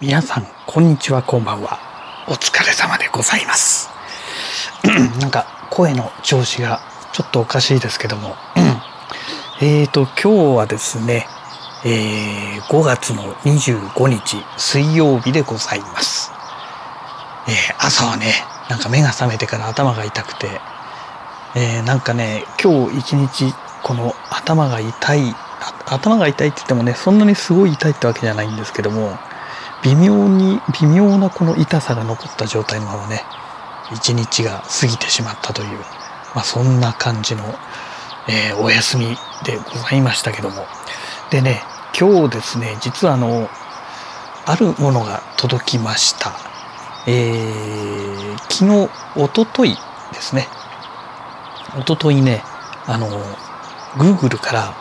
皆さん、こんにちは、こんばんは。お疲れ様でございます。なんか、声の調子がちょっとおかしいですけども。えーと、今日はですね、えー、5月の25日水曜日でございます。えー朝はね、なんか目が覚めてから頭が痛くて、えーなんかね、今日一日、この頭が痛い、頭が痛いって言ってもね、そんなにすごい痛いってわけじゃないんですけども、微妙に微妙なこの痛さが残った状態のままね一日が過ぎてしまったという、まあ、そんな感じの、えーお休みでございましたけども。でね今日ですね実はあのあるものが届きました。えー昨日おとといですね。おとといねあの Google から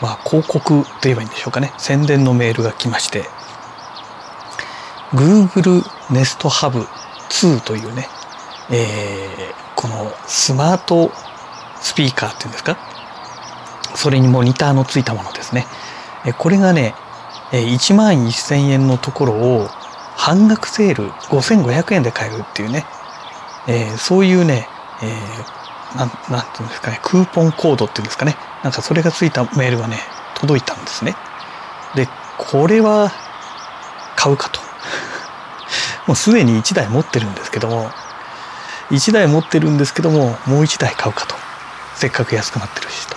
まあ、広告と言えばいいんでしょうかね。宣伝のメールが来まして。Google Nest Hub 2というね、えーこのスマートスピーカーっていうんですか？それにモニターのついたものですね。これがね1万1000円のところを半額セール5500円で買えるっていうね、えーそういうね、えーなんなんていうんですかねクーポンコードっていうんですかね。なんかそれがついたメールがね届いたんですね。でこれは買うかと。もうすでに1台持ってるんですけども1台持ってるんですけどももう1台買うかと。せっかく安くなってるしと。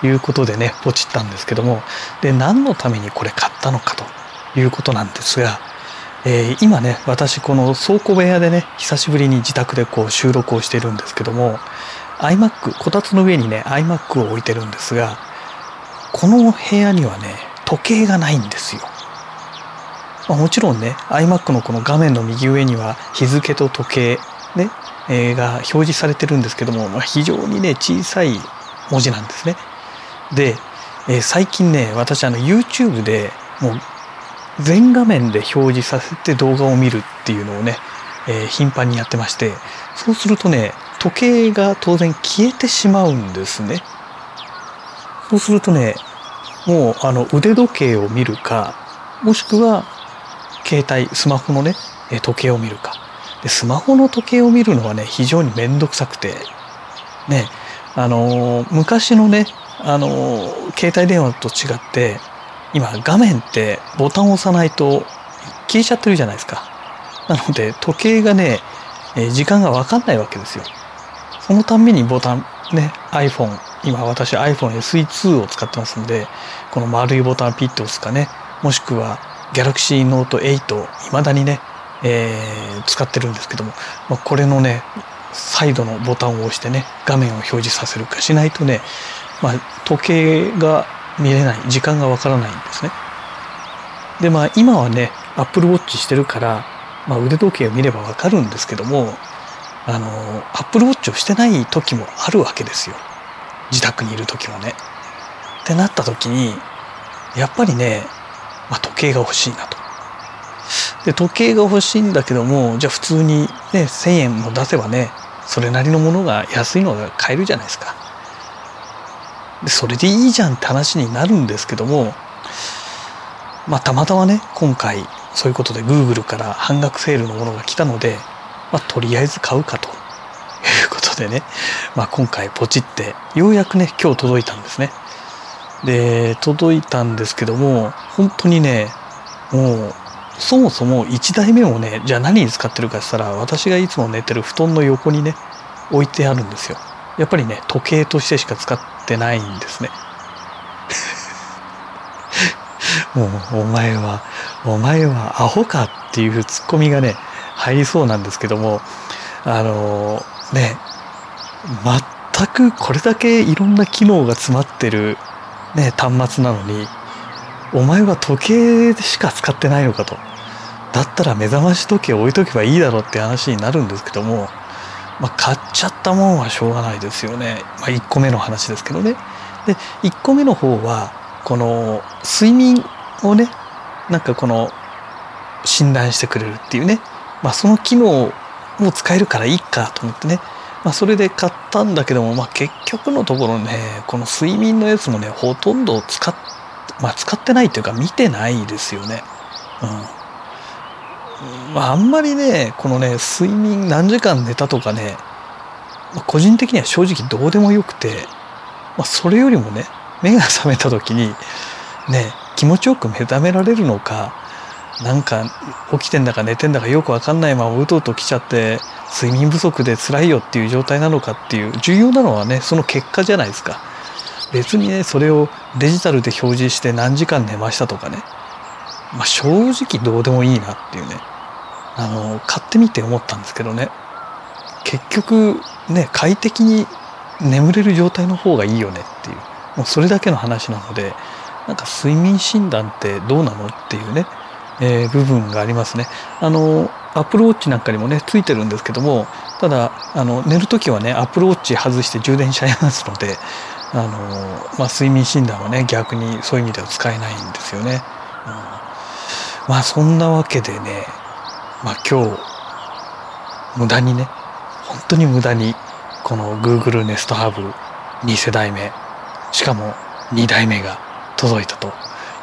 いうことでねポチったんですけどもで何のためにこれ買ったのかと。いうことなんですが、えー今ね私この倉庫部屋でね久しぶりに自宅でこう収録をしてるんですけども iMac こたつの上にね iMac を置いてるんですがこの部屋にはね時計がないんですよ。まあもちろんね iMac のこの画面の右上には日付と時計、ねえーが表示されてるんですけども、まあ、非常にね小さい文字なんですね。で、えー最近ね私あの YouTube でもう全画面で表示させて動画を見るっていうのをね、えー頻繁にやってましてそうするとね時計が当然消えてしまうんですね。そうするとねもうあの腕時計を見るかもしくは携帯スマホのね時計を見るか。でスマホの時計を見るのはね非常に面倒くさくて。ねあのー昔のねあのー携帯電話と違って今画面ってボタンを押さないと消えちゃってるじゃないですか。なので時計がね、時間が分かんないわけですよ。そのたんびにボタンね iPhone 今私 iPhone SE2 を使ってますんでこの丸いボタンピッと押すかねもしくは Galaxy Note 8いまだにね、えー使ってるんですけども、まあ、これのねサイドのボタンを押してね画面を表示させるかしないとね、まあ、時計が見れない時間がわからないんですね。でまあ今はね Apple Watch してるから、まあ、腕時計を見ればわかるんですけどもあの Apple Watch をしてない時もあるわけですよ自宅にいる時もね。ってなった時にやっぱりね、まあ、時計が欲しいなと。で時計が欲しいんだけどもじゃあ普通にね1,000円も出せばねそれなりのものが安いのが買えるじゃないですか。でそれでいいじゃんって話になるんですけどもまあたまたまね今回そういうことで Google から半額セールのものが来たので、まあ、とりあえず買うかと。いうことでね、まあ、今回ポチってようやくね今日届いたんですね。で届いたんですけども本当にねもうそもそも1台目をねじゃあ何に使ってるかって言ったら私がいつも寝てる布団の横にね置いてあるんですよ。やっぱりね時計としてしか使ってないんですね。もうお前はお前はアホかっていうツッコミがね入りそうなんですけどもあのね全くこれだけいろんな機能が詰まってる、ね、端末なのにお前は時計しか使ってないのかと。だったら目覚まし時計置いとけばいいだろうって話になるんですけども、まあ、買っちゃったもんはしょうがないですよね、まあ、1個目の話ですけどね。で1個目の方はこの睡眠をねなんかこの診断してくれるっていうね、まあ、その機能も使えるからいいかと思ってね、まあ、それで買ったんだけども、まあ、結局のところねこの睡眠のやつもねほとんど使っ,、まあ、使ってないというか見てないですよね。うんまああんまりねこのね睡眠何時間寝たとかねまあ個人的には正直どうでもよくて、まあ、それよりもね目が覚めた時にね気持ちよく目覚められるのかなんか起きてんだか寝てんだかよく分かんないままうとうと来ちゃって睡眠不足で辛いよっていう状態なのかっていう重要なのはねその結果じゃないですか。別にねそれをデジタルで表示して何時間寝ましたとかね。まあ正直どうでもいいなっていうね。あの買ってみて思ったんですけどね。結局ね快適に眠れる状態の方がいいよねっていう。もうそれだけの話なのでなんか睡眠診断ってどうなのっていうね、えー、部分がありますね。あのアップルウォッチなんかにもねついてるんですけどもただあの寝る時はねアップルウォッチ外して充電しちゃいますのであの、まあ、睡眠診断はね逆にそういう意味では使えないんですよね。うん、まあそんなわけでね、まあ、今日無駄にね本当に無駄にこの Google Nest Hub 2世代目しかも2代目が届いたと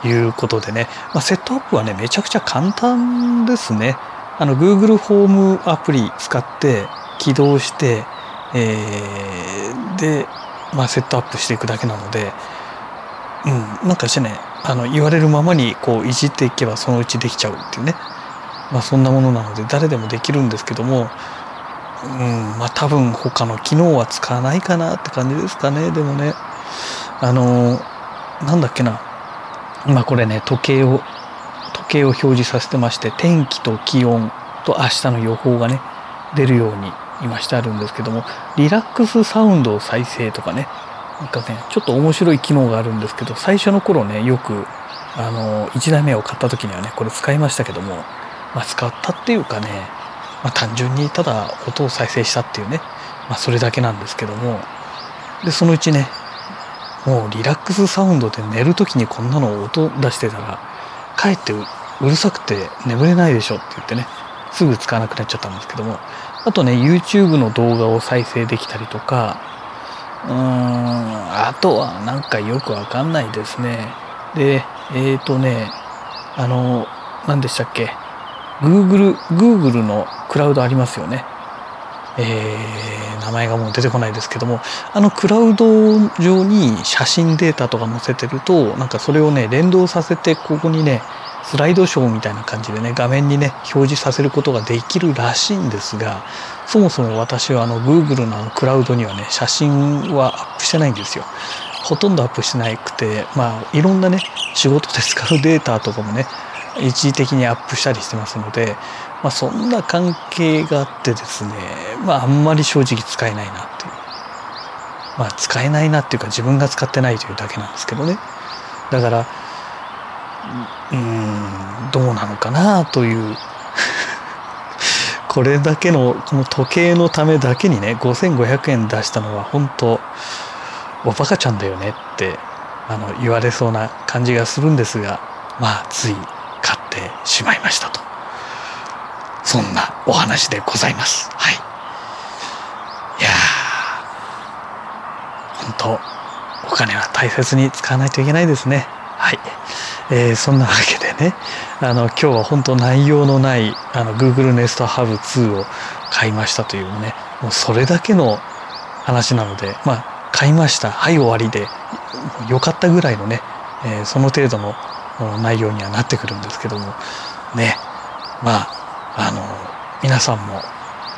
いうことでね、まあ、セットアップはねめちゃくちゃ簡単ですね。あの Google ホームアプリ使って起動して、えー、で、まあ、セットアップしていくだけなので、うん、なんかしてねあの言われるままにこういじっていけばそのうちできちゃうっていうね、まあ、そんなものなので誰でもできるんですけども、うん、まあ多分他の機能は使わないかなって感じですかねでもね。あのなんだっけな。まあこれね時計を時計を表示させてまして天気と気温と明日の予報がね出るように今してあるんですけどもリラックスサウンドを再生とかねなんかねちょっと面白い機能があるんですけど最初の頃ねよくあの1台目を買った時にはねこれ使いましたけども、まあ、使ったっていうかね、まあ、単純にただ音を再生したっていうね、まあ、それだけなんですけどもでそのうちねもうリラックスサウンドで寝る時にこんなの音出してたらかえってうるさくて眠れないでしょって言ってねすぐ使わなくなっちゃったんですけども。あとね YouTube の動画を再生できたりとかうーんあとはなんかよくわかんないですね。でえっ、ー、とねあの何でしたっけ？Google, Google のクラウドありますよね。えー、名前がもう出てこないですけどもあのクラウド上に写真データとか載せてるとなんかそれをね連動させてここにねスライドショーみたいな感じでね画面にね表示させることができるらしいんですがそもそも私はあの Google のあのクラウドにはね写真はアップしてないんですよ。ほとんどアップしてなくてまあいろんなね仕事で使うデータとかもね一時的にアップしたりしてますのでまあ、そんな関係があってですね、まあ、あんまり正直使えないなっていう。まあ、使えないなっていうか自分が使ってないというだけなんですけどね。だから、うん、どうなのかなという これだけの、この時計のためだけにね、5500円出したのは本当、おバカちゃんだよねってあの言われそうな感じがするんですが、まあ、ついってしまいましたと。そんなお話でございます。はい。いや、本当お金は大切に使わないといけないですね。はい。えー、そんなわけでね、あの、今日は本当内容のない、あの、Google Nest Hub 2を買いましたというね、もうそれだけの話なので、まあ、買いました。はい終わりで、よかったぐらいのね、えー、その程度の内容にはなってくるんですけども、ね、まあ、あの皆さんも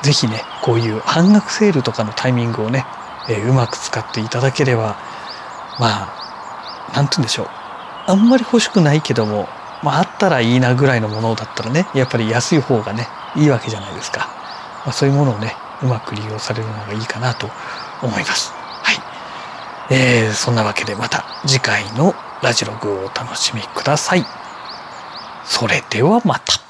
是非ねこういう半額セールとかのタイミングをね、えー、うまく使っていただければまあ何て言うんでしょう。あんまり欲しくないけども、まあ、あったらいいなぐらいのものだったらねやっぱり安い方がねいいわけじゃないですか、まあ、そういうものをねうまく利用されるのがいいかなと思います。はい、えー、そんなわけでまた次回のラジログをお楽しみください。それではまた。